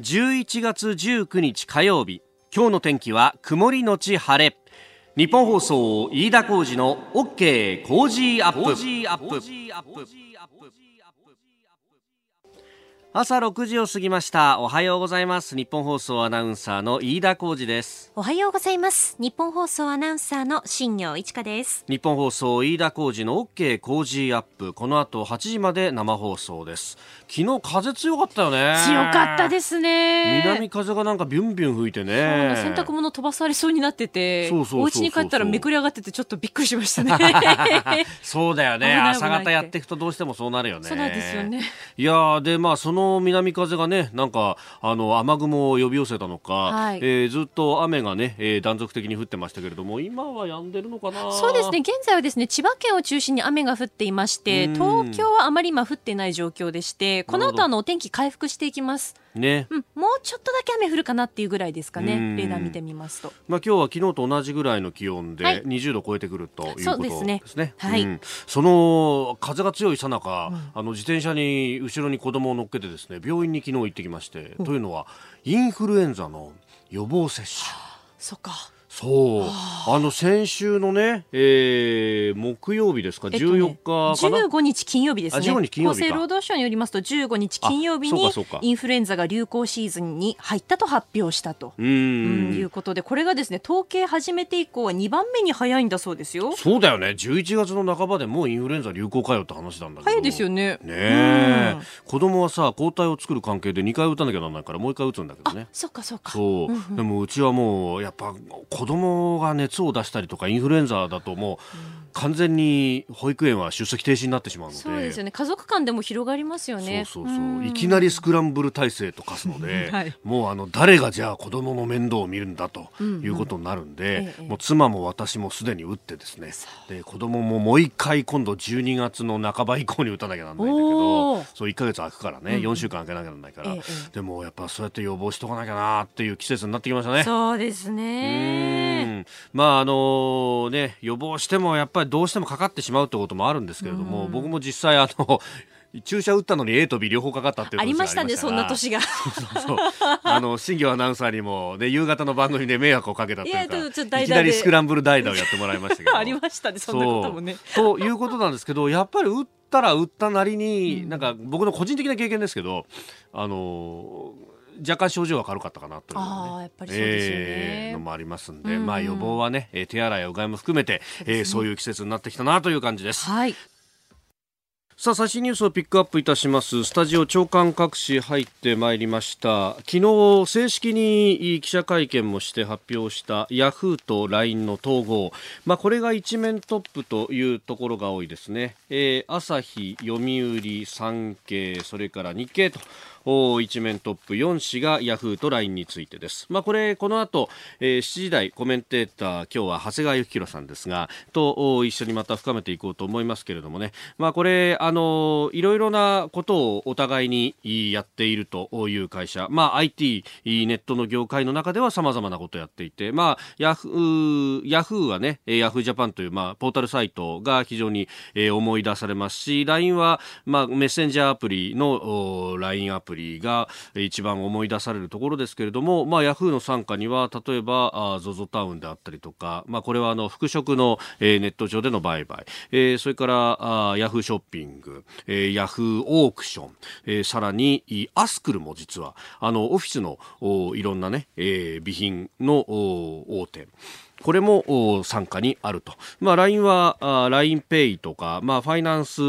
11月19日火曜日今日の天気は曇りのち晴れ。ニッポン放送飯田浩司の OK Cozy Up。朝6時を過ぎました。おはようございます。ニッポン放送アナウンサーの飯田浩司です。おはようございます。ニッポン放送アナウンサーの新行市佳です。ニッポン放送飯田浩司の OK Cozy Up。この後8時まで生放送です昨日風強かったよね。強かったですね。南風がなんかビュンビュン吹いてね。洗濯物飛ばされそうになっててお家に帰ったらめくり上がっててちょっとびっくりしましたね。そうだよね。朝方やっていくとどうしてもそうなるよね。そうなんですよね。いやでまあそのの南風がねなんかあの雨雲を呼び寄せたのか、はい、えー、ずっと雨がね、えー、断続的に降ってましたけれども今は止んでるのかな？そうですね。現在はですね千葉県を中心に雨が降っていまして東京はあまり今降ってない状況でしてこの後あのお天気回復していきます。ね、うん、もうちょっとだけ雨降るかなっていうぐらいですかね。レーダー見てみますと。まあ今日は昨日と同じぐらいの気温で20度超えてくるということですね、ですね。はい、うん、その風が強いさなか、あの自転車に後ろに子供を乗っけてですね病院に昨日行ってきまして、というのはインフルエンザの予防接種。そっかそう。あの、先週のね、えー、木曜日ですか、14日かな、15日金曜日ですね。15日金曜日厚生労働省によりますと、15日金曜日にインフルエンザが流行シーズンに入ったと発表したと。うん、いうことで、これがですね、統計始めて以降は2番目に早いんだそうですよ。そうだよね。11月の半ばでもうインフルエンザ流行かよって話なんだけど。早いですよね。ねえ。子供はさ、抗体を作る関係で2回打たなきゃならないから、もう1回打つんだけどね。そっかそっか。そう。うんうん、でもうちはもう、やっぱ、子子供が熱を出したりとかインフルエンザだともう完全に保育園は出席停止になってしまうので。そうですよね。家族間でも広がりますよね。そうそうそう。いきなりスクランブル体制と化すので、はい、もうあの誰がじゃあ子供の面倒を見るんだということになるんで、もう妻も私もすでに打ってですね。で子供ももう一回今度12月の半ば以降に打たなきゃなんないんだけどそう1か月空くからね、うん、4週間空けなきゃなんないから、でもやっぱそうやって予防しとかなきゃなっていう季節になってきましたね。そうですね。まああのね予防してもやっぱりどうしてもかかってしまうということもあるんですけれども、僕も実際あの 注射打ったのに A と B 両方かかったっていうありましたねそんな年が。そうそう。あの新業アナウンサーにもで夕方の番組で迷惑をかけたというかいきなりスクランブル代打をやってもらいましたけど。ありましたねそんなこともね。ということなんですけどやっぱり打ったら打ったなりに、うん、なんか僕の個人的な経験ですけどあの若干症状が軽かったかなという、ね、あやっぱりそうですよね、えー、のもありますんで、うん、まあ予防はね、え手洗いやうがいも含めてそう、ね、えー、そういう季節になってきたなという感じです。はい。さあ最新ニュースをピックアップいたします。スタジオ長官各紙入ってまいりました。昨日正式に記者会見もして発表したヤフーと LINE の統合。まあこれが一面トップというところが多いですね、えー、朝日読売産経それから日経と一面トップ4紙がヤフーと LINE についてです。まあ、これ、この後、えー、7時台コメンテーター、今日は長谷川幸宏さんですが、と一緒にまた深めていこうと思いますけれどもね。まあ、これ、あの、いろいろなことをお互いにやっているという会社、まあ、IT、ネットの業界の中では様々なことをやっていて、まあ、ヤフー、ヤフーはね、ヤフージャパンという、まあ、ポータルサイトが非常に、え、思い出されますし、LINE は、まあ、メッセンジャーアプリの LINE アプリリが一番思い出されるところですけれども、まあ、ヤフーの傘下には例えばあ ZOZO タウンであったりとか、まあ、これはあの服飾の、えー、ネット上での売買、えー、それからあヤフーショッピング、えー、ヤフーオークション、えー、さらにアスクルも実はあのオフィスのいろんなね、えー、備品の大手。これも参加にあると。まあ、LINE は LINEPay とか、まあ、ファイナンス、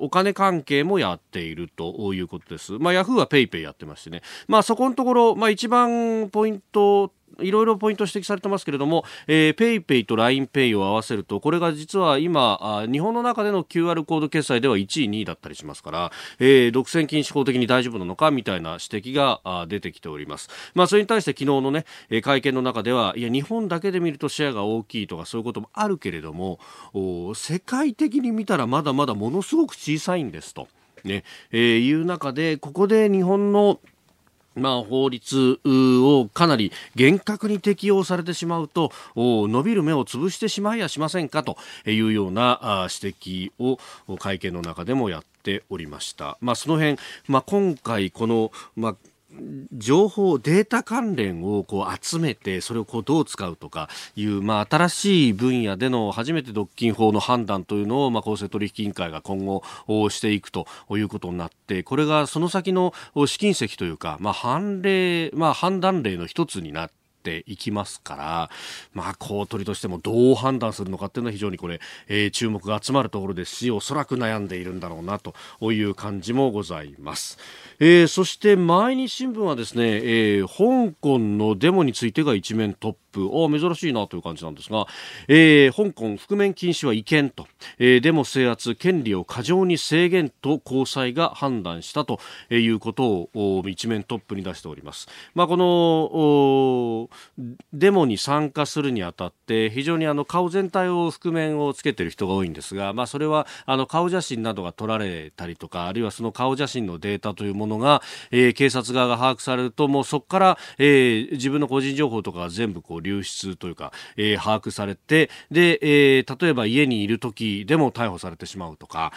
お金関係もやっているということです。まあ、Yahoo は PayPay やってましてね。まあ、そこのところ、まあ、一番ポイントいろいろポイント指摘されてますけれども、えー、ペイペイと LINEPay を合わせると、これが実は今、あ日本の中での QR コード決済では1位、2位だったりしますから、えー、独占禁止法的に大丈夫なのかみたいな指摘があ出てきております。まあ、それに対して昨日のね、会見の中では、いや、日本だけで見るとシェアが大きいとかそういうこともあるけれども、お世界的に見たらまだまだものすごく小さいんですと。ね、えー、いう中で、ここで日本のまあ、法律をかなり厳格に適用されてしまうと伸びる目を潰してしまいやしませんかというような指摘を会見の中でもやっておりました。まあ、その辺、まあ、今回この、まあ情報データ関連をこう集めてそれをこうどう使うとかいう、まあ、新しい分野での初めて独禁法の判断というのを、まあ、公正取引委員会が今後していくということになってこれがその先の試金石というか、まあ、判例、まあ、判断例の一つになってっていきますから、まあ、公取としてもどう判断するのかっていうのは非常にこれ、えー、注目が集まるところですし、おそらく悩んでいるんだろうなという感じもございます。えー、そして毎日新聞はですね、えー、香港のデモについてが一面トッププあ珍しいなという感じなんですが、えー、香港覆面禁止は違憲と、えー、デモ制圧権利を過剰に制限と高裁が判断したということを一面トップに出しております。まあ、このデモに参加するにあたって非常にあの顔全体を覆面をつけている人が多いんですが、まあ、それはあの顔写真などが撮られたりとかあるいはその顔写真のデータというものが、えー、警察側が把握されるともうそこから、えー、自分の個人情報とかが全部こう流出というか、えー、把握されてで、えー、例えば家にいる時でも逮捕されてしまうとか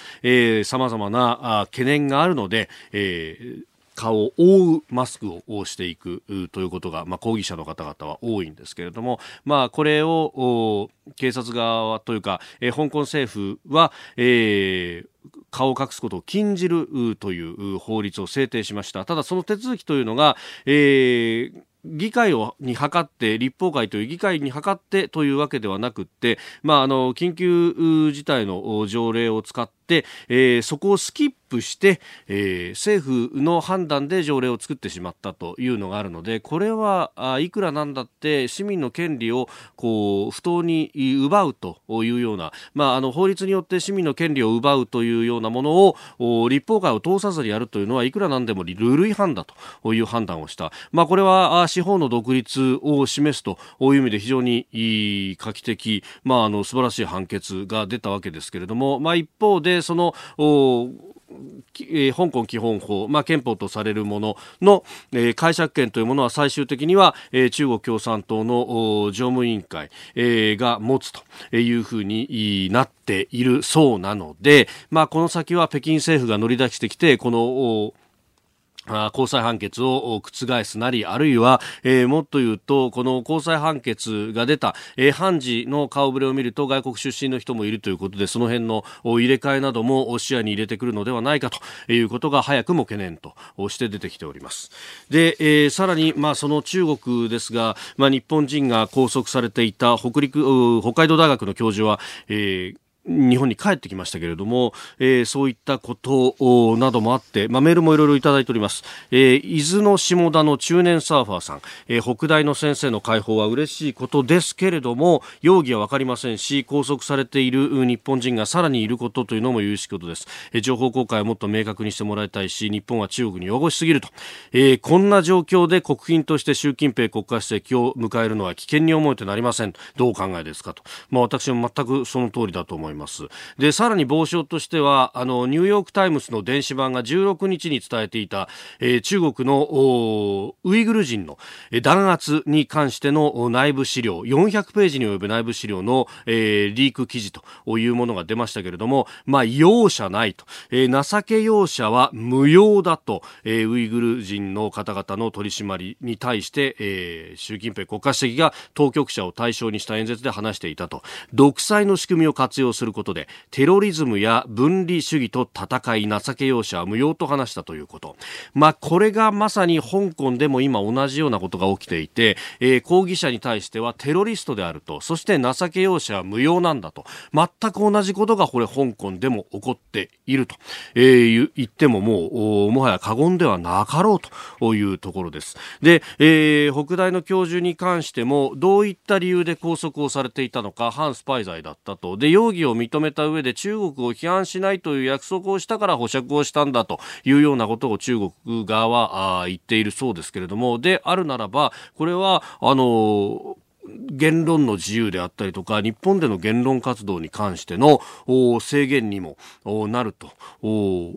さまざまなあ懸念があるので、えー顔を覆うマスクをしていくということが、まあ、抗議者の方々は多いんですけれども、まあ、これを警察側というか、えー、香港政府は、えー、顔を隠すことを禁じるという法律を制定しました。ただその手続きというのが、えー議会をに諮って立法会という議会に諮ってというわけではなくて、まあ、あの緊急事態の条例を使って、えー、そこをスキップして、えー、政府の判断で条例を作ってしまったというのがあるのでこれはあいくらなんだって市民の権利をこう不当に奪うというような、まあ、あの法律によって市民の権利を奪うというようなものを立法会を通さずにやるというのはいくらなんでもルール違反だという判断をした、まあ、これは司法の独立を示すという意味で非常に画期的、まあ、あの素晴らしい判決が出たわけですけれども、まあ、一方でそのえー、香港基本法、まあ、憲法とされるものの、えー、解釈権というものは最終的には、えー、中国共産党の常務委員会、えー、が持つというふうになっているそうなので、まあ、この先は北京政府が乗り出してきてこの高裁判決を覆すなり、あるいは、えー、もっと言うと、この高裁判決が出た、えー、判事の顔ぶれを見ると外国出身の人もいるということで、その辺の入れ替えなども視野に入れてくるのではないかということが早くも懸念として出てきております。で、えー、さらに、まあ、その中国ですが、まあ、日本人が拘束されていた北陸、北海道大学の教授は、えー日本に帰ってきましたけれども、えー、そういったことなどもあって、まあ、メールもいろいろいただいております、えー、伊豆の下田の中年サーファーさん、えー、北大の先生の解放は嬉しいことですけれども容疑は分かりませんし拘束されている日本人がさらにいることというのも有しことです、えー、情報公開をもっと明確にしてもらいたいし日本は中国に汚しすぎると、えー、こんな状況で国賓として習近平国家主席を迎えるのは危険に思えてなりません。どうお考えですかと、まあ、私も全くその通りだと思います。います。で、さらに防止としては、あの、ニューヨークタイムズの電子版が16日に伝えていた、えー、中国のウイグル人の弾圧に関しての内部資料、400ページに及ぶ内部資料の、えー、リーク記事というものが出ましたけれども、まあ、容赦ないと、えー、情け容赦は無用だと、えー、ウイグル人の方々の取り締まりに対して、えー、習近平国家主席が当局者を対象にした演説で話していたと、独裁の仕組みを活用するすることでテロリズムや分離主義と戦い情け容赦は無用と話したということ、まあ、これがまさに香港でも今同じようなことが起きていて、えー、抗議者に対してはテロリストであるとそして情け容赦は無用なんだと。全く同じことがこれ香港でも起こっていると、えー、言ってももうもはや過言ではなかろうというところです。で、えー、北大の教授に関してもどういった理由で拘束をされていたのか反スパイ罪だったと。で容疑を認めた上で中国を批判しないという約束をしたから保釈をしたんだというようなことを中国側は言っているそうですけれども。であるならばこれはあの言論の自由であったりとか、日本での言論活動に関しての制限にもなると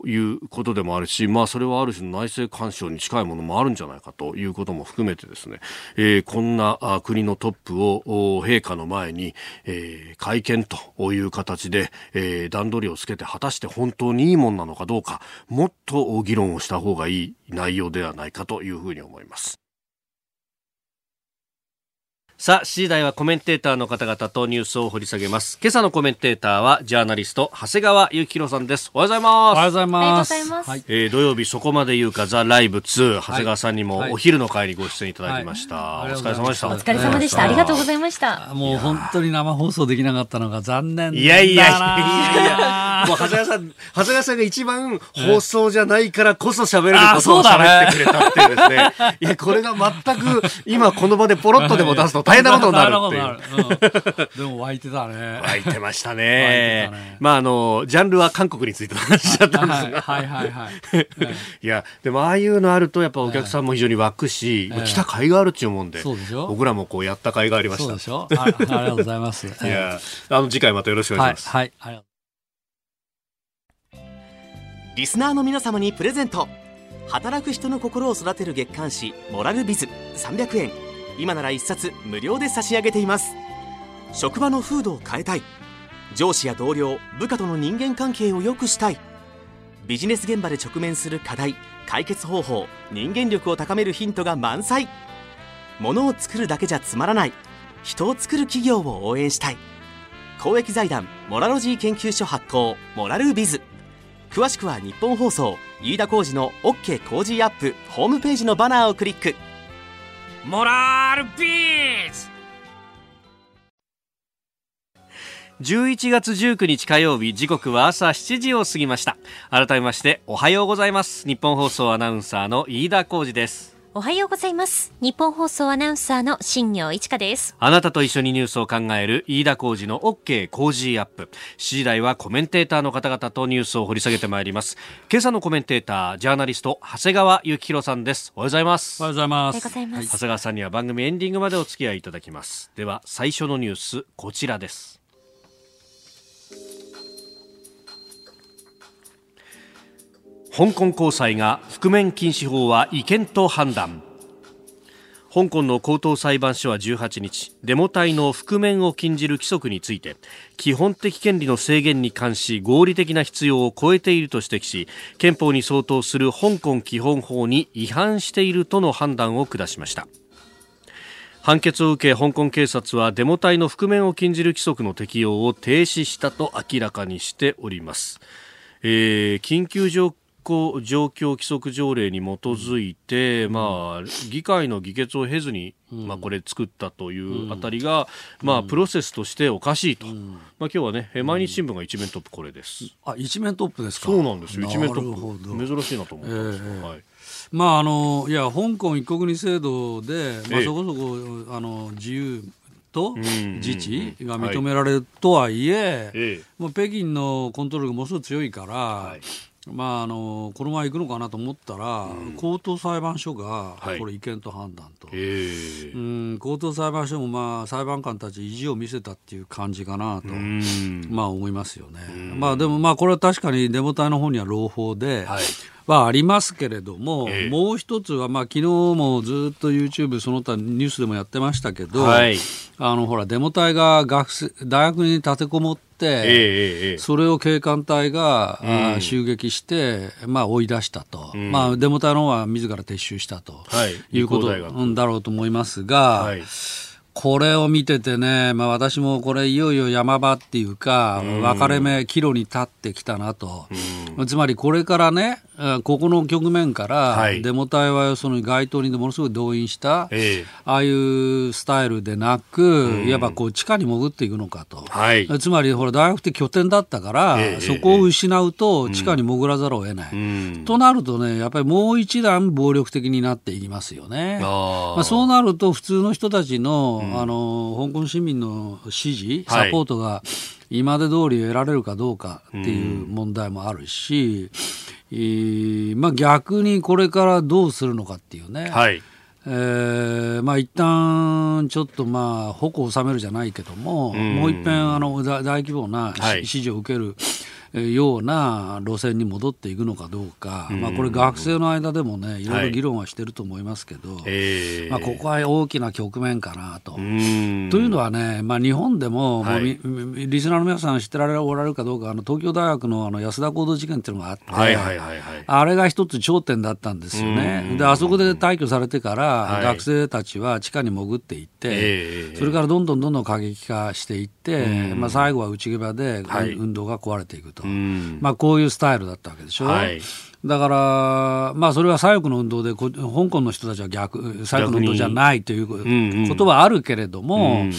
いうことでもあるし、まあそれはある種の内政干渉に近いものもあるんじゃないかということも含めてですね、えー、こんな国のトップを陛下の前に、えー、会見という形で、えー、段取りをつけて果たして本当にいいもんなのかどうか、もっと議論をした方がいい内容ではないかというふうに思います。さあ、7時台はコメンテーターの方々とニュースを掘り下げます。今朝のコメンテーターは、ジャーナリスト、長谷川幸宏さんです。おはようございます。おはようございます。はい、えー、土曜日そこまで言うか、ザ・ライブ2、長谷川さんにもお昼の会にご出演いただきました。はいはい、お疲れ様でした。お疲れ様でした。ありがとうございました。もう本当に生放送できなかったのが残念いやいやいやいやいや、もう長谷川さん、長谷川さんが一番放送じゃないからこそ喋れることを喋ってくれたっていうですね。いや、これが全く今この場でポロッとでも出すと大変なことになる。っていう。でも湧いてたね。湧いてましたね。ねまああの、ジャンルは韓国について話しちゃったんですが。はいはいはい。いや、でもああいうのあるとやっぱお客さんも非常に湧くし、来た甲斐があるっていうもんで、僕らもこうやった甲斐がありました。そうでしょ？ありがとうございます。いや、あの次回またよろしくお願いします。はい。はい、リスナーの皆様にプレゼント。働く人の心を育てる月刊誌「モラルビズ」300円今なら1冊無料で差し上げています。職場の風土を変えたい。上司や同僚部下との人間関係を良くしたい。ビジネス現場で直面する課題解決方法人間力を高めるヒントが満載。ものを作るだけじゃつまらない。人を作る企業を応援したい。公益財団モラロジー研究所発行モラルビズ。詳しくは日本放送飯田浩司の OK 工事アップホームページのバナーをクリック。モラルビーズ11月19日火曜日時刻は朝7時を過ぎました。改めましておはようございます。日本放送アナウンサーの飯田浩二です。おはようございます。日本放送アナウンサーの新業一華です。あなたと一緒にニュースを考える飯田浩二の OK 工事アップ。7時台はコメンテーターの方々とニュースを掘り下げてまいります。今朝のコメンテータージャーナリスト長谷川幸宏さんです。おはようございます。おはようございます。長谷川さんには番組エンディングまでお付き合いいただきます。では最初のニュースこちらです香港高裁が覆面禁止法は違憲と判断。香港の高等裁判所は18日デモ隊の覆面を禁じる規則について基本的権利の制限に関し合理的な必要を超えていると指摘し憲法に相当する香港基本法に違反しているとの判断を下しました。判決を受け香港警察はデモ隊の覆面を禁じる規則の適用を停止したと明らかにしております、えー、緊急状行状況規則条例に基づいて、うん、まあ、議会の議決を経ずに、うん、まあ、これ作ったというあたりが、うん、まあ、プロセスとしておかしいと、まあ、今日はね毎日新聞が一面トップこれです、あ一面トップですか？そうなんですよ。一面トップ。珍しいなと思ったんです。よ、えー、はい。まああのいや香港一国二制度で、まあ、そこそこ、えあの自由と自治が認められるとはいえ、はい、もう北京のコントロールがものすごく強いから、はい、まあ、あのこのまま行くのかなと思ったら、うん、高等裁判所がこれ違憲と判断と、はい、うん、高等裁判所も、まあ、裁判官たち意地を見せたっていう感じかなと、まあ、思いますよね。まあ、でも、まあ、これは確かにデモ隊の方には朗報で、はいはありますけれども、えー、もう一つは、まあ昨日もずっと YouTube その他ニュースでもやってましたけど、はい、あのほらデモ隊が学生大学に立てこもって、えー、それを警官隊が、うん、襲撃して、まあ、追い出したと、うん、まあ、デモ隊の方は自ら撤収したと、はい、いうことだろうと思いますが、はいこれを見ててね、まあ、私もこれいよいよ山場っていうか、分かれ目、岐路に立ってきたなと、つまりこれからね、ここの局面から、デモ隊はその街頭にものすごい動員した、ああいうスタイルでなく、いわばこう地下に潜っていくのかと、つまりほら大学って拠点だったから、そこを失うと地下に潜らざるを得ない、となるとね、やっぱりもう一段暴力的になっていきますよね。まあ、そうなると普通の人たちの、あの香港市民の支持、サポートが今まで通り得られるかどうかっていう問題もあるし、まあ、逆にこれからどうするのかっていうね。はい。ええー、まあ一旦ちょっとまあ矛を収めるじゃないけども、もう一遍あの大規模な支持を受ける、ような路線に戻っていくのかどうか、まあ、これ、学生の間でもね、いろいろ議論はしてると思いますけど、はい、まあ、ここは大きな局面かなと。というのはね、まあ、日本でも、はい、リスナーの皆さん知ってられおられるかどうか、あの東京大学のあの安田講堂事件っていうのがあって、はいはいはいはい、あれが一つ頂点だったんですよね。で、あそこで退去されてから、学生たちは地下に潜っていって、それからどんどんどんどん過激化していって、まあ、最後は内毛場で運動が壊れていくと。まあ、こういうスタイルだったわけでしょ。はい。だから、まあ、それは左翼の運動で、香港の人たちは逆、左翼の運動じゃないということはあるけれども、うん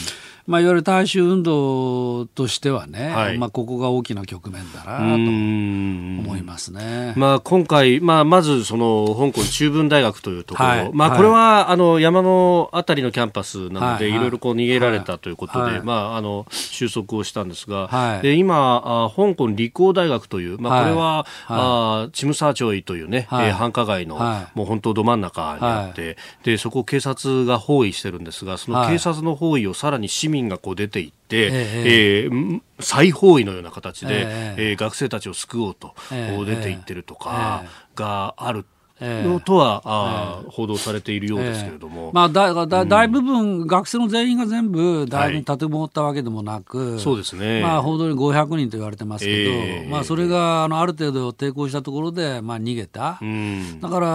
まあ、いわゆる大衆運動としてはね、はい、まあ、ここが大きな局面だなと思いますね、まあ、今回、まあ、まずその香港中文大学というところ、はい、まあ、これはあの山のあたりのキャンパスなので、い。ろいろこう逃げられたということで、まあ、あの収束をしたんですが、で今あ、香港理工大学という、まあ、これは、あチムサーチョイというね、はい、繁華街の、もう本当ど真ん中にあって、でそこを警察が包囲してるんですが、その警察の包囲をさらに市民がこう出ていって、ええ。えー、再包囲のような形で、ええ。ー、学生たちを救おうと、えー、出ていってるとかがある。のとは、あ報道されているようですけれども、まあ、だだ大部分、うん、学生の全員が全部大学に立てこもったわけでもなく、はい、そうですね、まあ、報道に500人と言われてますけど、えー、まあ、それがあのある程度抵抗したところで、まあ、逃げた、うん、だから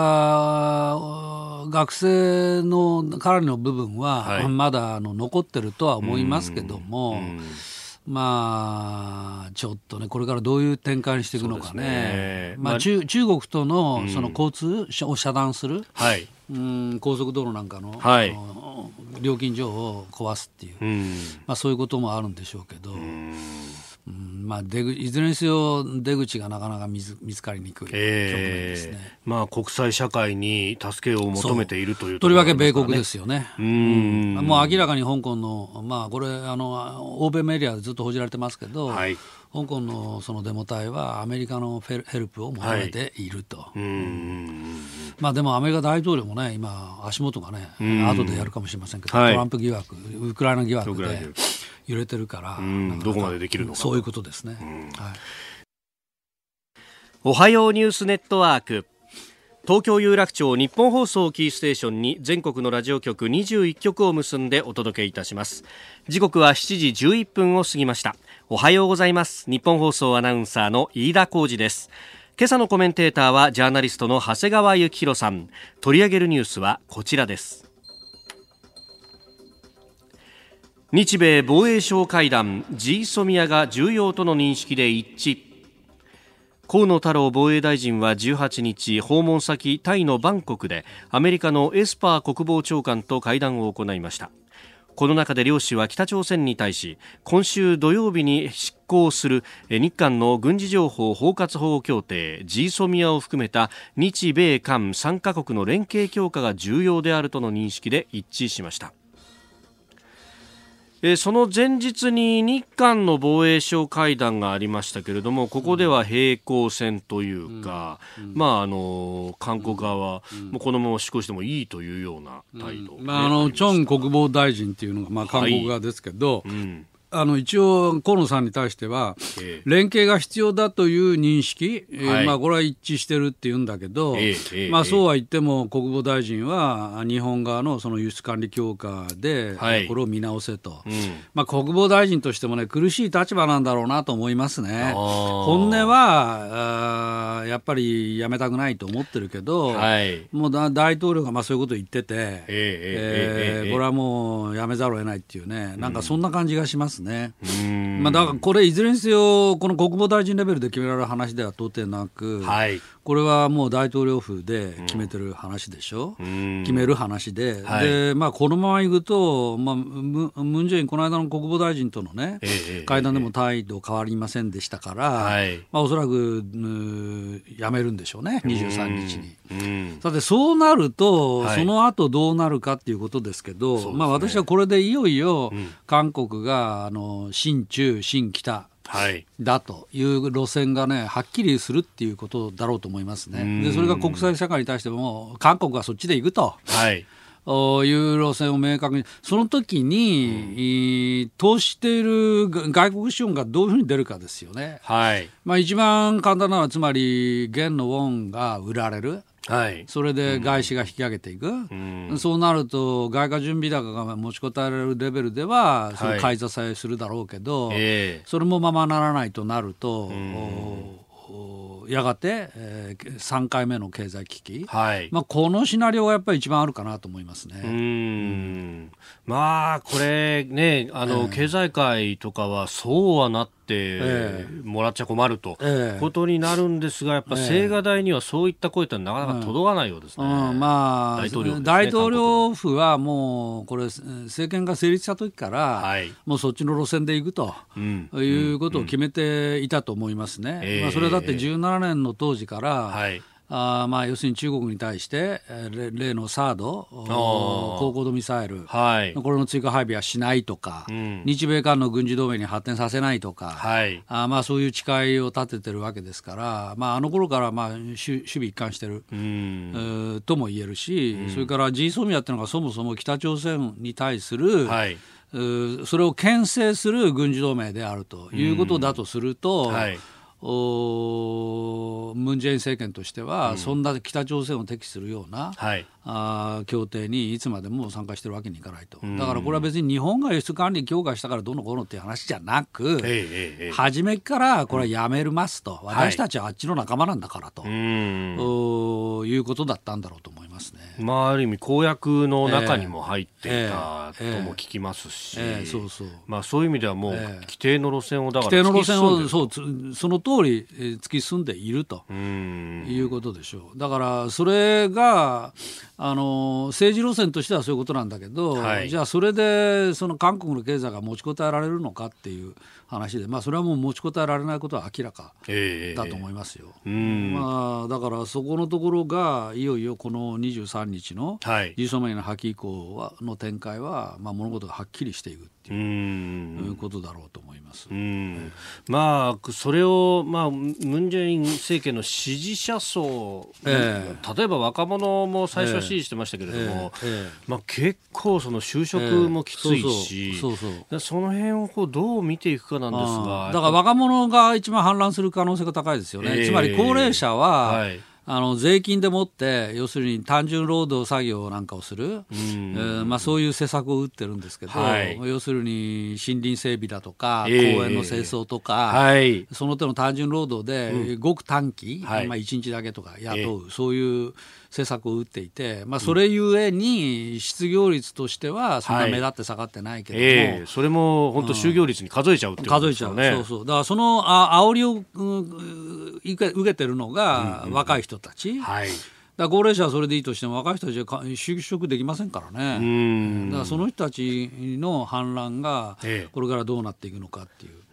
学生のかなりの部分は、まだあの残ってるとは思いますけども。うんまあ、ちょっとね、これからどういう展開にしていくのかね、ね。まあ、中中国とのその交通を遮断する、はい、うん高速道路なんかの,、はい、料金所を壊すっていう、うん、まあ、そういうこともあるんでしょうけど。うんうんまあ、出いずれにせよ出口がなかなか見つ見つかりにくい局面ですね、えー、まあ、国際社会に助けを求めているというと、りわけ米国ですよね。うん。もう明らかに香港の、まあ、これあの、欧米メディアでずっと報じられてますけど、はい、香港のそのデモ隊はアメリカのヘルプを求めていると、はい、まあ、でもアメリカ大統領もね、今、足元がね、後でやるかもしれませんけど、はい、トランプ疑惑、ウクライナ疑惑で。揺れてるから、どこまでできるのか。そういうことですね、はい、おはようニュースネットワーク。東京有楽町日本放送キーステーションに全国のラジオ局21局を結んでお届けいたします。時刻は7時11分を過ぎました。おはようございます。日本放送アナウンサーの飯田浩二です。今朝のコメンテーターはジャーナリストの長谷川幸宏さん。取り上げるニュースはこちらです日米防衛省会談 GSOMIA が重要との認識で一致。河野太郎防衛大臣は18日訪問先タイのバンコクでアメリカのエスパー国防長官と会談を行いました。この中で両氏は北朝鮮に対し今週土曜日に執行する日韓の軍事情報包括法協定 GSOMIA を含めた日米韓3カ国の連携強化が重要であるとの認識で一致しました。えその前日に日韓の防衛省会談がありましたけれどもここでは平行線というか、うん。うん、まああの韓国側は、もうこのまま施行してもいいというような態度、まあ、あのチョン国防大臣っていうのが、まあ、韓国側ですけど、はいあの一応、河野さんに対しては、連携が必要だという認識、えー、まあ、これは一致してるっていうんだけど、まあ、そうは言っても、国防大臣は日本側のその輸出管理強化で、これを見直せと、うん、まあ、国防大臣としてもね、苦しい立場なんだろうなと思いますね。本音はあやっぱりやめたくないと思ってるけど、はい、もう大統領がまあそういうことを言ってて、えー、えー、これはもうやめざるを得ないっていうね、なんかそんな感じがしますね。まあ、だからこれ、いずれにせよ、この国防大臣レベルで決められる話では到底なく、はい、これはもう大統領府で決めてる話でしょ、うん、決める話で、はい、でまあ、このままいくと、まあ、ムムン・ジェイン、この間の国防大臣とのね、えー、会談でも態度変わりませんでしたから、はい、まあ、おそらく、やめるんでしょうね、23日に。さて、そうなると、はい、その後どうなるかっていうことですけど、ね、まあ、私はこれでいよいよ、韓国があの新中、新北、はい、だという路線がね、はっきりするっていうことだろうと思いますね。で、それが国際社会に対しても、韓国はそっちで行くと。はいいう路線を明確に、その時に、うん、投資している外国資本がどういうふうに出るかですよね。はい。まあ一番簡単なのは、つまり、元のウォンが売られる。はい、それで外資が引き上げていく、うん、そうなると、外貨準備高が持ちこたえられるレベルでは、それ買い支えするだろうけど、はい、それもままならないとなると、うん。やがて、えー、3回目の経済危機、はい。まあ、このシナリオがやっぱり一番あるかなと思いますね。うん。まあ、これね、あの、えー、経済界とかはそうはなってもらっちゃ困ると、えー、ことになるんですが、やっぱ青瓦台にはそういった声ってなかなか届かないようですね。うん。うん、まあ、大統領、ね、大統領府はもう、これ、政権が成立した時から、はい、もうそっちの路線でいくと、うん、いうことを決めていたと思いますね。うん、まあ、それだって17年の当時から、はいあまあ、要するに中国に対して、例のサード、高高度ミサイル、はい、これの追加配備はしないとか、うん、日米間の軍事同盟に発展させないとか、はい、あまあ、そういう誓いを立ててるわけですから、まあ、あの頃からまあ守守備一貫してる、うん、とも言えるし、うん、それから G ソミアっていうのがそもそも北朝鮮に対する、はい。それを牽制する軍事同盟であるということだとすると、はいムン・ジェイン政権としては、うん、そんな北朝鮮を敵視するような、はい、あ協定にいつまでも参加してるわけにいかないと、だからこれは別に日本が輸出管理強化したからどうのこうのっていう話じゃなく、ええ初めからこれはやめますと、うん、私たちはあっちの仲間なんだからと、はい、いうことだったんだろうと思いますね。まあ、ある意味、公約の中にも入っていたとも聞きますし、そういう意味ではもう、規定の路線をだから規定の路線をそうその通り突き進んでいるということでしょう。だからそれがあの政治路線としてはそういうことなんだけど、はい、じゃあそれでその韓国の経済が持ちこたえられるのかっていう話で、まあ、それはもう持ちこたえられないことは明らかだと思いますよ。えー、まあ、だからそこのところがいよいよこの23日の G ソメの破棄以降はの展開は、まあ、物事がはっきりしていくっていうことだろうと思います。まあ、それを、まあ、ムン・ジェイン政権の支持者層、えー、例えば若者も最初は支持してましたけれども、まあ、結構その就職もきついし、そうそうその辺をこうどう見ていくかなんですがだから若者が一番反乱する可能性が高いですよね、つまり高齢者は、はいあの税金でもって要するに単純労働作業なんかをする、うん。えー、まあ、そういう施策を打ってるんですけど、はい、要するに森林整備だとか、えー、公園の清掃とか、はい、その手の単純労働で、ごく短期、はい、まあ、1日だけとか雇う、えー、そういう政策を打っていて、まあ、それゆえに失業率としてはそんな目立って下がってないけども、はいえ。ー、それも本当就業率に数えちゃうってことですよね、数えちゃう。そうそう。だからそのあ煽りを、うん、受けてるのが若い人たち、うんうん、はい。だ高齢者はそれでいいとしても若い人たちは就職できませんからね。だからその人たちの反乱がこれからどうなっていくのかっていう。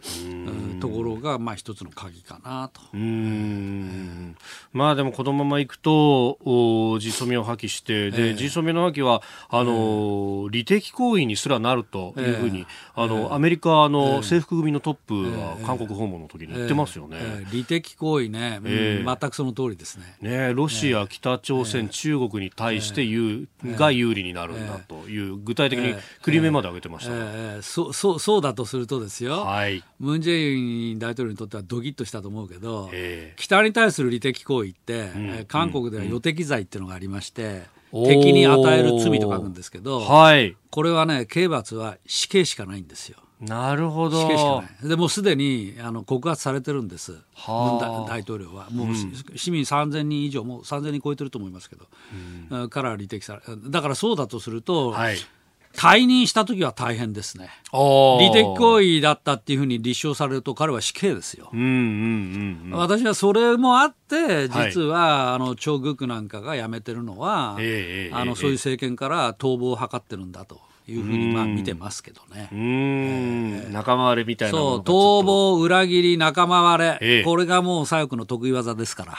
ところがまあ一つの鍵かなと。うん。まあでもこのままいくとおジソミを破棄してで、え。ー、ジソミの破棄はあの、えー、利的行為にすらなるというふうに、えー、あの、えー、アメリカの制服組のトップは韓国訪問の時に言ってますよね。利的行為ね、えー、全くその通りですね。ねロシア、北朝鮮、中国に対して有、が有利になるんだという具体的にクリメまで挙げてました、えー、そうそうそうだとするとですよ。はいムン・ジェイン大統領にとってはドギッとしたと思うけど、北に対する利的行為って、うん、韓国では予敵罪っていうのがありまして、うん、敵に与える罪と書くんですけど、はい、これはね、刑罰は死刑しかないんですよ。なるほど。死刑しかない。でもすでにあの告発されてるんです、ムン大統領は。もう、うん、市民3000人以上、もう3000人超えてると思いますけど、うん、から利的されだからそうだとすると、はい退任した時は大変ですね。利的行為だったっていうふうに立証されると彼は死刑ですよ。うんうんうん私はそれもあって、実は、あの、チョ・グクなんかが辞めてるのは、あの、そういう政権から逃亡を図ってるんだと。いうふうにまあ見てますけどね。うん、えー、仲間割れみたいなそう逃亡裏切り仲間割れ、ええ、これがもう左翼の得意技ですから。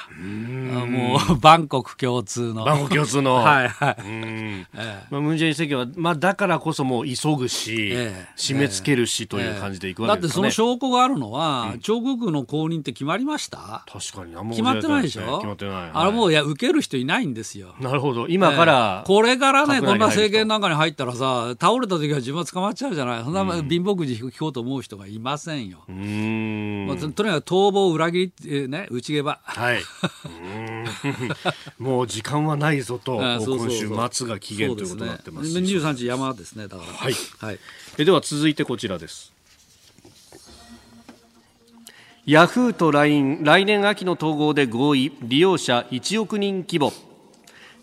もうバンコク共通の。バンコク共通の。はいはい、ええ。まあ、ムン・ジェイン政権は、まあ、だからこそもう急ぐし、ええ、締め付けるしという感じでいくわけですか、ね、だってその証拠があるのは、うん、張国の後任って決まりました。確かに決まってないでしょ？決まってない、はい、あれもうい。や受ける人いないんですよ。なるほど。今から、これからねこんな政権なんかに入ったらさ倒れた時は自分は捕まっちゃうじゃないそんな貧乏くじ聞こうと思う人がいませんよ。うん、まあ、とにかく逃亡裏切り、ね、内毛場。はい。もう時間はないぞと、今週末が期限ということになってます。すね、23日山ですね、だから。はい。はい、えでは続いてこちらです。ヤフーと LINE 来年秋の統合で合意利用者1億人規模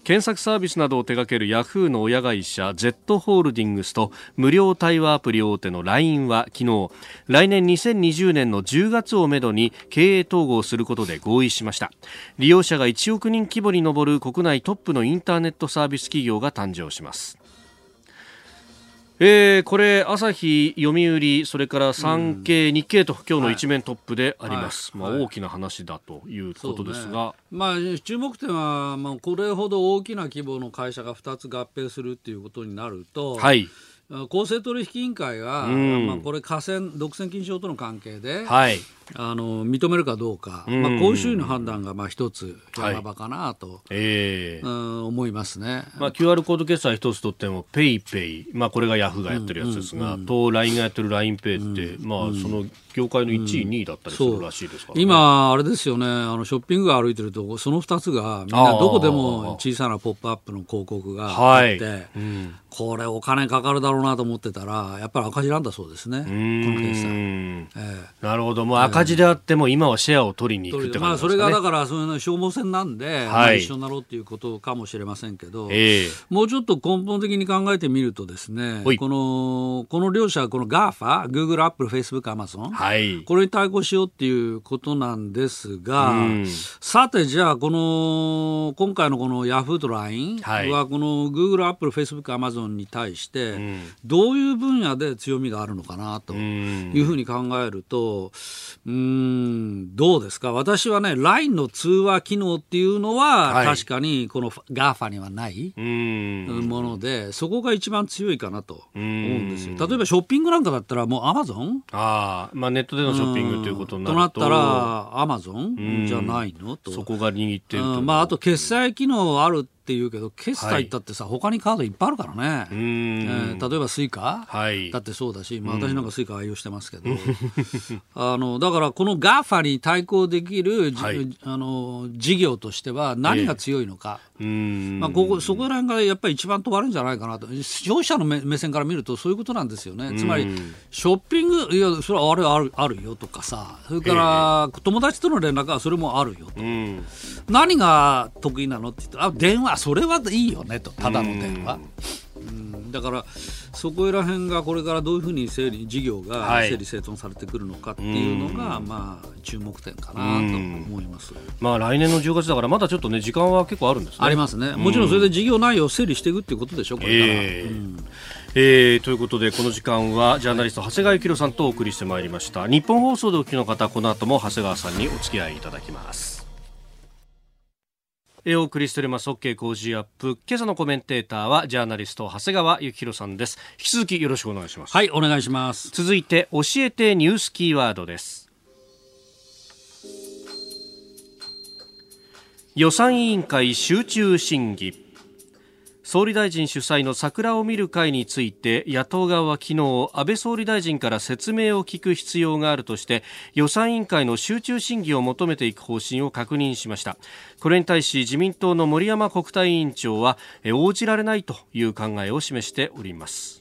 検索サービスなどを手掛けるヤフーの親会社 Z ホールディングスと無料対話アプリ大手の LINE は昨日来年2020年の10月をめどに経営統合することで合意しました。利用者が1億人規模に上る国内トップのインターネットサービス企業が誕生します。えー、これ、朝日、読売、それから産経、日経と今日の一面トップであります、はい、まあ、大きな話だということですが、ね、まあ、注目点は、まあ、これほど大きな規模の会社が2つ合併するっていうことになると、はい。公正取引委員会が、うん、まあ、これ、寡占独占禁止法との関係で、はい、あの認めるかどうか、うん、まあ、公取の判断がまあ一つ山場かなと、はい、えー、うん、思いますね、まあ、QR コード決済一つとっても、ペイペイ、まあ、これがヤフーがやってるやつですが、うんうん、と LINE がやってる LINEPay って、うん、まあ、その業界の1位、2位だったりするらしいですから、ね、今、あれですよね。あの、ショッピングが歩いてると、その2つが、みんなどこでも小さなポップアップの広告があって、はい。うん、これ、お金かかるだろうなと思ってたら、やっぱり赤字なんだそうですね、この決済。えー、なるほど、もう赤字であっても、今はシェアを取りに行くってまあ、それがだから、その消耗戦なんで、はい。まあ、一緒になろうっていうことかもしれませんけど、えー、もうちょっと根本的に考えてみるとですね、このこの両者、この GAFA、Google、Apple、Facebook、Amazon、はい、これに対抗しようっていうことなんですが、さて、じゃあ、この今回のこの Yahoo! と LINE は、この Google、Apple、Facebook、Amazon に対して、どういう分野で強みがあるのかなというふうに考えると、うんどうですか？私はね LINE の通話機能っていうのは、はい、確かにこの GAFA にはないものでそこが一番強いかなと思うんですよ。例えばショッピングなんかだったらもうアマゾン？あ、まあ、ネットでのショッピングということになると。となったらアマゾン？じゃないの？と。そこが握ってるまあ、あと決済機能あるって言うけど決済ったってさ、はい、他にカードいっぱいあるからね、えー、例えばスイカ、はい、だってそうだし、まあ、私なんかスイカ愛用してますけど、あのだからこの GAFA に対抗できる、はい、あの事業としては何が強いのか、えー、まあ、ここそこら辺がやっぱり一番問われるんじゃないかなと。消費者の目線から見るとそういうことなんですよね。つまりショッピングいやそれはあれあるあるよとかさ。それから、友達との連絡はそれもあるよと、何が得意なのって言ったらあ電話それはいいよねと。ただの電話。うん。だからそこら辺がこれからどういうふうに整理事業が整理整頓されてくるのかっていうのが、はい、まあ注目点かなと思います。まあ来年の10月だからまだちょっとね時間は結構あるんですね。ありますね。もちろんそれで事業内容を整理していくっていうことでしょこれから。えー。うん。えー、ということでこの時間はジャーナリスト長谷川幸宏さんとお送りしてまいりました。日本放送でお聞きの方この後も長谷川さんにお付き合いいただきますお送りしております。OK 工事アップ。今朝のコメンテーターはジャーナリスト長谷川幸宏さんです。引き続きよろしくお願いします。はいお願いします。続いて教えてニュースキーワードです。予算委員会集中審議総理大臣主催の桜を見る会について野党側は昨日安倍総理大臣から説明を聞く必要があるとして予算委員会の集中審議を求めていく方針を確認しました。これに対し自民党の森山国対委員長は応じられないという考えを示しております。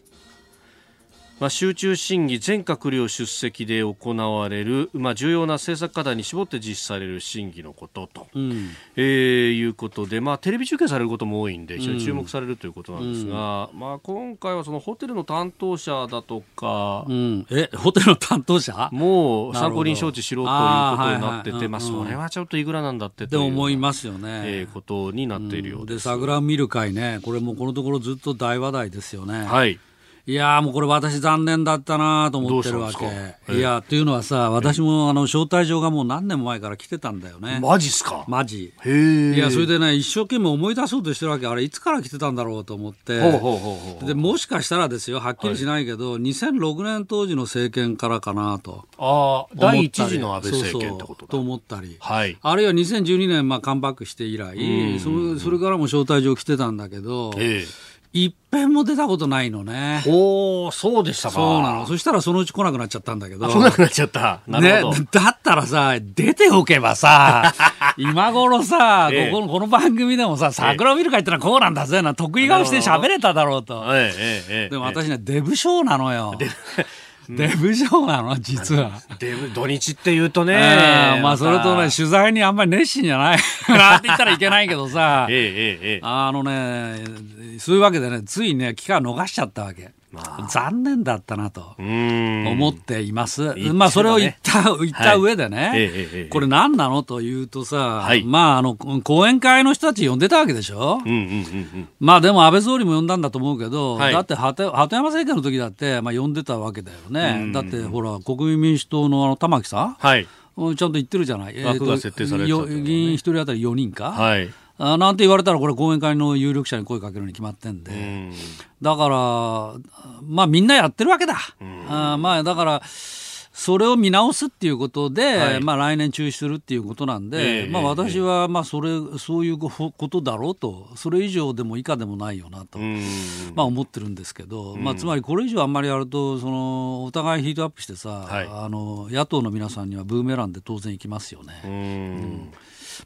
まあ、集中審議全閣僚出席で行われる、まあ、重要な政策課題に絞って実施される審議のことと、うん、えー、いうことで、まあ、テレビ中継されることも多いんで非常に注目されるということなんですが、うん、まあ、今回はそのホテルの担当者だとか、うん、えホテルの担当者？もう参考人招致しろということになってて、まあ、それはちょっといくらなんだってという思いますよね、えー、ことになっているようです。で桜見る会ね。これもこのところずっと大話題ですよね。はいいやもうこれ私残念だったなと思ってるわけ。いや、というのはさ、私もあの招待状がもう何年も前から来てたんだよね。マジっすか？マジ。へいや、それでね、一生懸命思い出そうとしてるわけ。あれ、いつから来てたんだろうと思って。ほうほうほうほうで、もしかしたらですよ、はっきりしないけど、はい、2006年当時の政権からかなと。ああ、第一次の安倍政権ってことだ。と思ったり。はい。あるいは2012年、まあ、カムバックして以来、それそれからも招待状来てたんだけど、ええ一遍も出たことないのね。おそうでしたか。そうなの。そしたらそのうち来なくなっちゃったんだけど。来なくなっちゃった。ね。だったらさ、出ておけばさ、今頃さ、ええ、ここの、この番組でもさ、桜を見る会ってのはこうなんだぜな、得意顔して喋れただろうと。ええ、でも私ね、デブ賞なのよ。デブ賞なの実は。デブ、土日って言うとね。まあ、それとね、取材にあんまり熱心じゃない。なんて言ったらいけないけどさ。ええええ。あのね、そういうわけでね、ついね、期間逃しちゃったわけ。まあ、残念だったなと思っています。ね、まあそれを言った、言った上でね、はいえこれ何なのというとさ、はい、まああの、講演会の人たち呼んでたわけでしょ、うんうんうんうん、まあでも安倍総理も呼んだんだと思うけど、はい、だって鳩山政権の時だって、まあ呼んでたわけだよね。だってほら、国民民主党のあの玉木さん、はい、ちゃんと言ってるじゃない。枠が設定されてた、ね、議員一人当たり4人か？はいあなんて言われたらこれ講演会の有力者に声かけるに決まってんで、ん。だからまあみんなやってるわけだ、あまあだからそれを見直すっていうことで、はい、まあ来年中止するっていうことなんで、えー、まあ私はまあそれそういうことだろうとそれ以上でも以下でもないよなと、まあ思ってるんですけど、まあつまりこれ以上あんまりやるとそのお互いヒートアップしてさ、はい、あの野党の皆さんにはブーメランで当然いきますよね。うん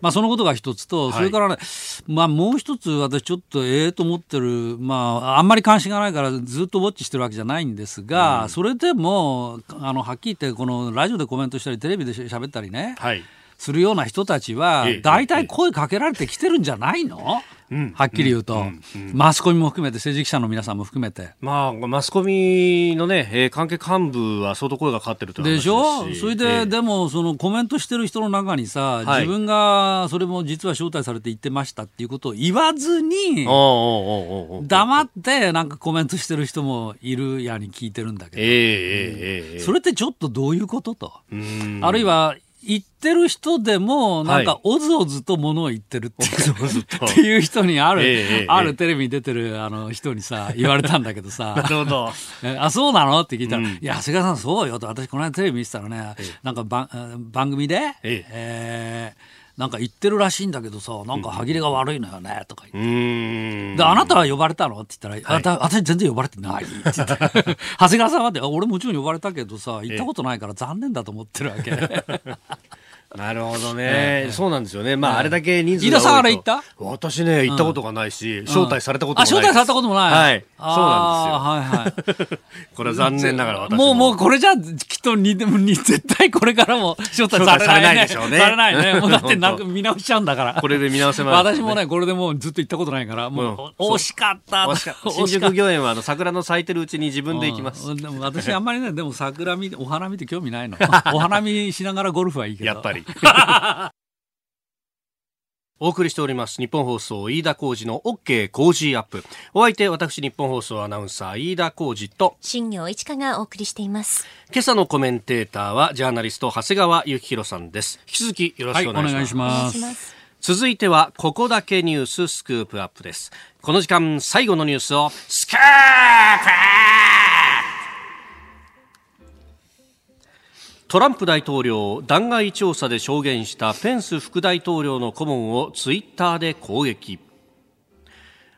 まあ、そのことが一つと、それからね、まあ、もう一つ、私、ちょっとええと思ってる、まあ、あんまり関心がないから、ずっとウォッチしてるわけじゃないんですが、うん、それでも、あのはっきり言って、このラジオでコメントしたり、テレビで喋ったりね、はい、するような人たちは、大体声かけられてきてるんじゃないの、はっきり言うと、マスコミも含めて、政治記者の皆さんも含めて。まあ、マスコミのね、えー、関係幹部は相当声がかかってるとでしょ？それで、えー、でも、そのコメントしてる人の中にさ、自分がそれも実は招待されて言ってましたっていうことを言わずに、黙ってなんかコメントしてる人もいるやに聞いてるんだけど、えー、それってちょっとどういうことと？あるいは言ってる人でも、なんか、おずおずとものを言ってるっていう、人にある、えあるテレビに出てるあの人にさ、言われたんだけどさ。なるほど。あ、そうなの？って聞いたら、うん、いや、長谷川さんそうよと、私この間テレビ見てたらね、なんか番番組で、え。えーなんか言ってるらしいんだけどさ、なんか歯切れが悪いのよね、とか言って。で、あなたは呼ばれたのって言ったら、はい、私全然呼ばれてない って言って。長谷川さんはって、俺もちろん呼ばれたけどさ、行ったことないから残念だと思ってるわけ。なるほどね、そうなんですよね。まあ、あれだけ人数が多いと。飯田さんあれ行った？私ね、行ったことがないし、招待されたこともないあ、招待されたこともない。はい。そうなんですよ。はいはい。これは残念ながら私もう、もうこれじゃ、きっとに、でもに、絶対これからも 招待されないでしょうね。されないね。もうだってなんか見直しちゃうんだから。これで見直せます。私もね、これでもうずっと行ったことないから、もう、惜しかった。惜しかった。新宿御苑は、あの、桜の咲いてるうちに自分で行きます。でも私あんまりね、でも桜見て、お花見て興味ないの。お花見しながらゴルフはいいけど。やっぱり。お送りしております日本放送飯田浩二の OK 工事アップ。お相手私日本放送アナウンサー飯田浩二と新業一華がお送りしています。今朝のコメンテーターはジャーナリスト長谷川幸宏さんです。引き続きよろしくお願いします、はい、続いてはここだけニューススクープアップです。この時間最後のニュースをスクープトランプ大統領弾劾調査で証言したペンス副大統領の顧問をツイッターで攻撃。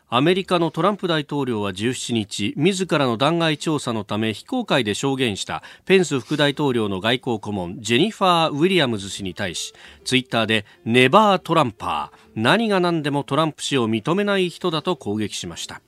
アメリカのトランプ大統領は17日自らの弾劾調査のため非公開で証言したペンス副大統領の外交顧問ジェニファー・ウィリアムズ氏に対しツイッターでネバートランパー何が何でもトランプ氏を認めない人だと攻撃しました。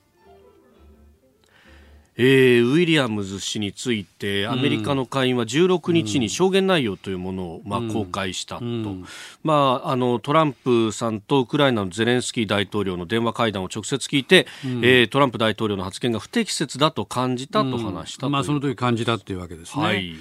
えー、ウィリアムズ氏についてアメリカの下院は16日に証言内容というものを、まあ、公開したと、うん、まあ、あのトランプさんとウクライナのゼレンスキー大統領の電話会談を直接聞いて、うん、えー、トランプ大統領の発言が不適切だと感じたと話した、う。ん、まあ、その時感じたというわけですね。はい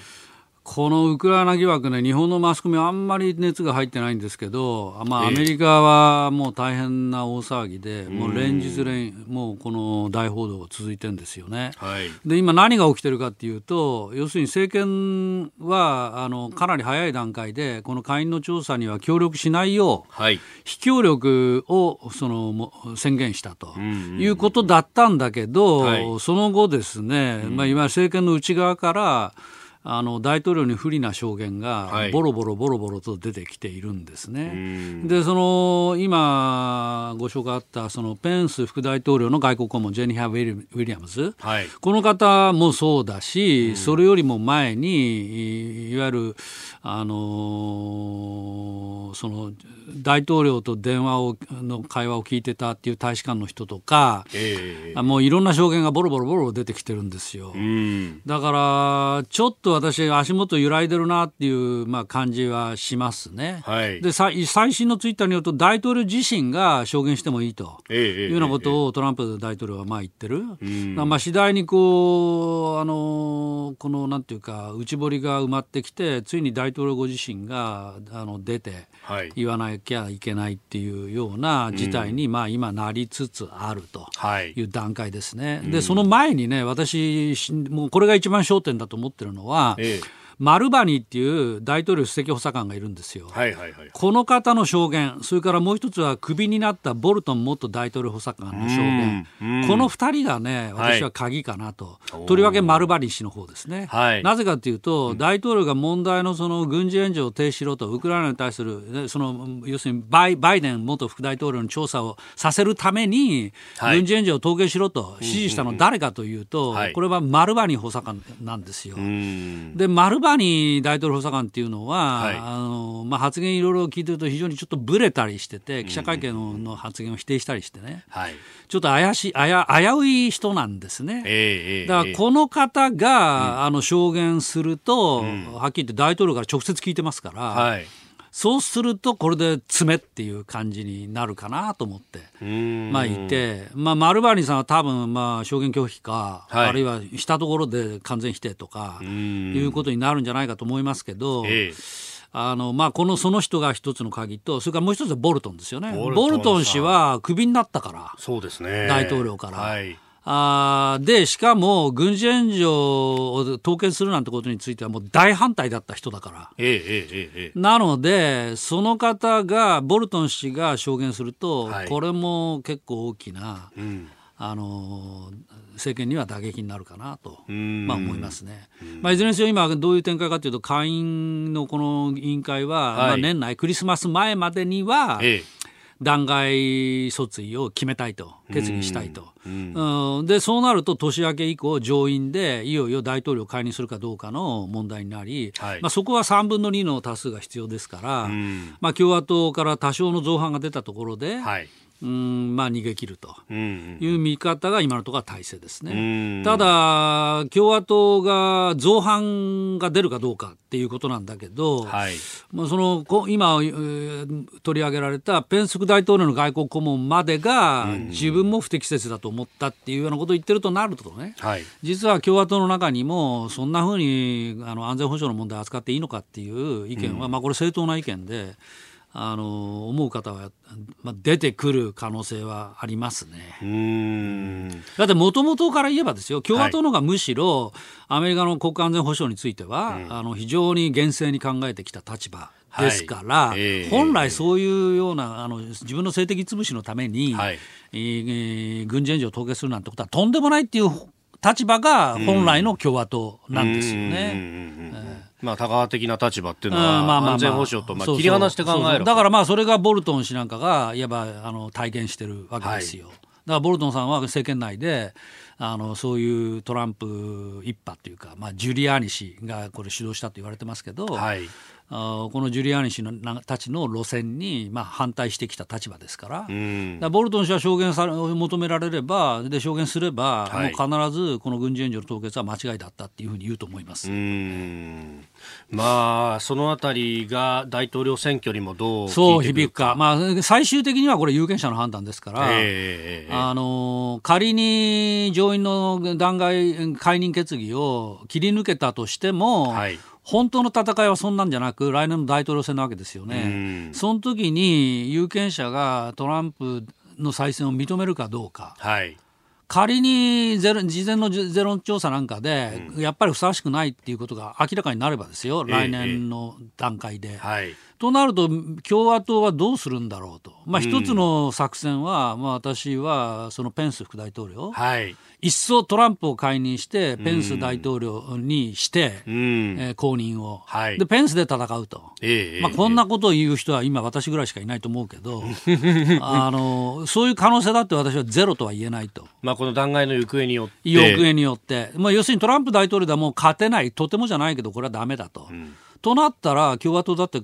このウクライナ疑惑ね、日本のマスコミはあんまり熱が入ってないんですけど、まあ、アメリカはもう大変な大騒ぎで、もう連日連、もうこの大報道が続いてるんですよね。はい、で、今何が起きてるかっていうと、要するに政権は、あの、かなり早い段階で、この会員の調査には協力しないよう、はい、非協力を、その、宣言したということだったんだけど、はい、その後ですね、まあ、今政権の内側から、あの大統領に不利な証言がボロボロボロボロと出てきているんですね。はい、でその今ご紹介あったそのペンス副大統領の外交顧問ジェニハ・ウィリアムズ、はい、この方もそうだし、うん、それよりも前にいわゆるあのその大統領と電話をの会話を聞いてたっていう大使館の人とか、えー、もういろんな証言がボロボロボロ出てきてるんですよ。うん、だからちょっと私、足元揺らいでるなっていう、まあ、感じはしますね。はい、で最新のツイッターによると、大統領自身が証言してもいいというようなことをトランプ大統領はまあ言ってる。まあ次第にこう、あのこのなんていうか、内堀が埋まってきて、ついに大統領ご自身があの出て、言わなきゃいけないっていうような事態に、まあ今なりつつあるとい。う段階ですね。で、その前にね、私、もうこれが一番焦点だと思ってるのは、ええマルバニーっていう大統領首席補佐官がいるんですよ、はいはいはい、この方の証言それからもう一つはクビになったボルトン元大統領補佐官の証言。この2人がね私は鍵かなと、はい、とりわけマルバニー氏の方ですね、はい、なぜかというと、大統領が問題のその軍事援助を停止しろとウクライナに対するその要するにバイバイデン元副大統領の調査をさせるために、軍事援助を統計しろと指示したのは誰かというと、これはマルバニー補佐官なんですよ。でマルバニー大統領補佐官っていうのは、はい、あのまあ、発言いろいろ聞いてると非常にちょっとぶれたりしてて記者会見の発言を否定したりしてね、はい、ちょっと怪しい危うい人なんですね、えー、だからこの方が、あの証言すると、うん、はっきり言って大統領から直接聞いてますから。はいそうすると、これで詰めっていう感じになるかなと思って、まあいて、まあ、丸バニさんは多分、まあ、証言拒否か、はい、あるいはしたところで完全否定とか、いうことになるんじゃないかと思いますけど、えあのまあ、このその人が一つの鍵と、それからもう一つはボルトンですよね、ボルトン氏はクビになったから、そうですね。大統領から。はいあで、しかも軍事援助を統計するなんてことについてはもう大反対だった人だから。えええええ、なので、その方が、ボルトン氏が証言すると、はい、これも結構大きな、うん、あの政権には打撃になるかなと、まあ、思いますね。まあ、いずれにせよ今どういう展開かというと会員のこの委員会は、はい、まあ、年内クリスマス前までには、ええ弾劾訴追を決めたいと、決議したいと、うんうん、でそうなると年明け以降、上院でいよいよ大統領を解任するかどうかの問題になり、はい、まあ、そこは3分の2の多数が必要ですから、まあ、共和党から多少の造反が出たところで、はいうんまあ、逃げ切ると。いう見方が今のところは体制ですね。ただ、共和党が造反が出るかどうかっていうことなんだけど、はい、まあ、その今、取り上げられたペンスク大統領の外交顧問までが自分も不適切だと思ったっていうようなことを言ってるとなるとね、はい、実は共和党の中にもそんなふうにあの安全保障の問題を扱っていいのかっていう意見は、まあ、これ正当な意見で。あの思う方は、まあ、出てくる可能性はありますね。だってもともとから言えばですよ共和党のがむしろ、アメリカの国家安全保障については、あの非常に厳正に考えてきた立場ですから、はいえ。ー、本来そういうようなあの自分の政的潰しのために、はい、えー、軍事援助を統計するなんてことはとんでもないっていう立場が本来の共和党なんですよね。まあ、多側的な立場っていうのは、安全保障とまあ切り離して考えるだからまあそれがボルトン氏なんかがいわばあの体現してるわけですよ。はい、だからボルトンさんは政権内であのそういうトランプ一派というか、まあ、ジュリアーニ氏がこれ主導したと言われてますけど、はい、このジュリアーニ氏のたちの路線に、まあ、反対してきた立場ですから,、からボルトン氏は証言され求められればで証言すれば、はい、もう必ずこの軍事援助の凍結は間違いだったっていうふうに言うと思います。まあ、そのあたりが大統領選挙にもどうそう響くか、まあ、最終的にはこれ有権者の判断ですから、えー、あの仮に上院の弾劾解任決議を切り抜けたとしても、はい本当の戦いはそんなんじゃなく、来年の大統領選なわけですよね。その時に有権者がトランプの再選を認めるかどうか。はい。仮にゼロ事前のゼロ調査なんかで、やっぱりふさわしくないっていうことが明らかになればですよ、来年の段階で。はい、となると、共和党はどうするんだろうと、まあ、一つの作戦は、まあ、私はそのペンス副大統領、はい、一層トランプを解任して、ペンス大統領にして、うん、えー、後任を、はい、で、ペンスで戦うと、えー、まあ、こんなことを言う人は今、私ぐらいしかいないと思うけど、あのそういう可能性だって私はゼロとは言えないと。まあ、この弾劾の行方によって。行方によって、まあ、要するにトランプ大統領ではもう勝てない、とてもじゃないけど、これはだめだと。うんとなったら、共和党だって、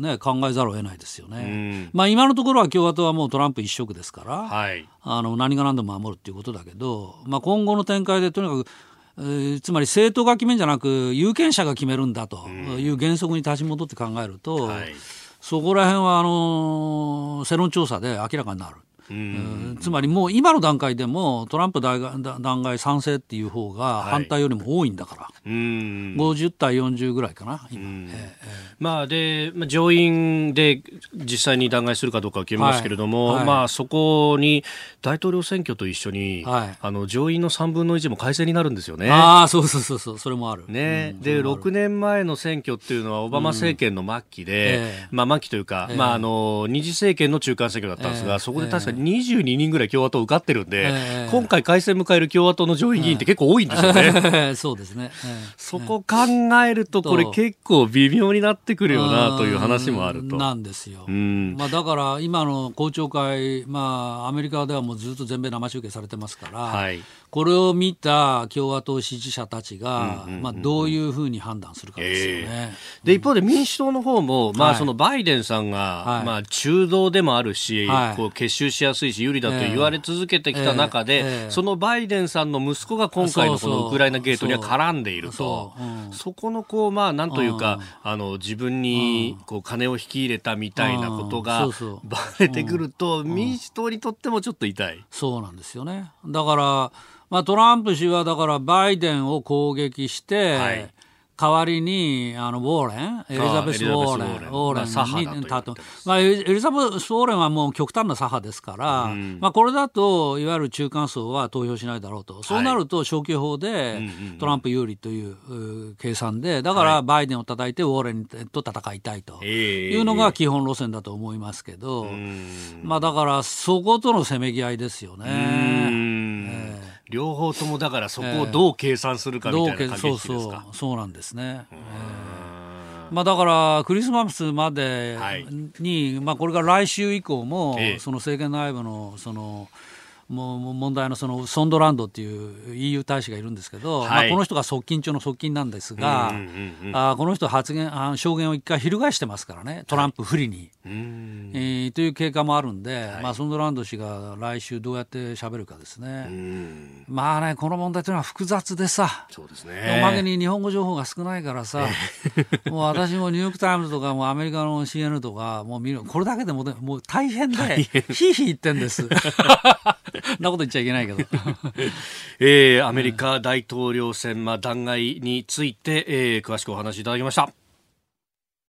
ね、考えざるを得ないですよね。まあ、今のところは共和党はもうトランプ一色ですから、はい、あの何が何でも守るっていうことだけど、まあ、今後の展開でとにかく、えー、つまり政党が決めるんじゃなく有権者が決めるんだという原則に立ち戻って考えると、はい、そこら辺はあの世論調査で明らかになる。つまりもう今の段階でもトランプ弾劾賛成っていう方が反対よりも多いんだから、はい、50対40ぐらいかな、今。えー、まあでまあ、上院で実際に弾劾するかどうかは決めますけれども、はい。はい、まあ、そこに大統領選挙と一緒に、あの上院の3分の1も改選になるんですよね。あそうそうそうそう、それもある。ね、うん、で6年前の選挙っていうのはオバマ政権の末期で、うん。えー、まあ、末期というか、え。ー、まあ、あの二次政権の中間選挙だったんですが、そこで確かに22人ぐらい共和党受かってるんで、えー、今回改選迎える共和党の上院議員って結構多いんですよね。そうですね。そこ考えると、これ結構微妙になってくるよなという話もあると。なんですよ。まあ、だから今の公聴会、まあ、アメリカではもうずっと全米生中継されてますから、はい、これを見た共和党支持者たちが、まあ、どういうふうに判断するかですよね。えー、で一方で民主党の方も、まあ、そのバイデンさんが、はい、まあ、中道でもあるし、はい、こう結集しやすいし有利だと言われ続けてきた中で、えーえー、そのバイデンさんの息子が今回のこのウクライナゲートには絡んでいると。そこのこう、まあ、なんというか、あの自分にこう金を引き入れたみたいなことがばれてくると、民主党にとってもちょっと痛い。そうなんですよねだからまあ、トランプ氏はだからバイデンを攻撃して、はい。代わりにあのウォーレンエリザベス・ウォーレンウォーレン。に立つ、まあ、エリザベス・ウォーレンはもう極端な左派ですから、うん、まあ、これだといわゆる中間層は投票しないだろうと、そうなると消去法でトランプ有利という計算でだからバイデンを叩いてウォーレンと戦いたいというのが基本路線だと思いますけど、まあ、だからそことのせめぎ合いですよね。両方ともだからそこをどう計算するかみたいな感じですか、そうそう。そうなんですね。まあ、だからクリスマスまでに、はい、まあ、これが来週以降も、その政権内部のそのもう問題のそのソンドランドっていう EU 大使がいるんですけど、はい、まあ、この人が側近中の側近なんですが、うんうんうん、あこの人発言あ証言を一回翻してますからねトランプ不利に、はい、えー、という経過もあるんで、はい、まあ、ソンドランド氏が来週どうやって喋るかですね。まあねこの問題というのは複雑でさそうですね。おまけに日本語情報が少ないからさ もう私もニューヨーク・タイムズとかもアメリカの CNN とかもう見るこれだけでももう大変でひいひい言ってんです。なこと言っちゃいけないけど。えー、アメリカ大統領選、まあ、弾劾について、えー、詳しくお話しいただきました。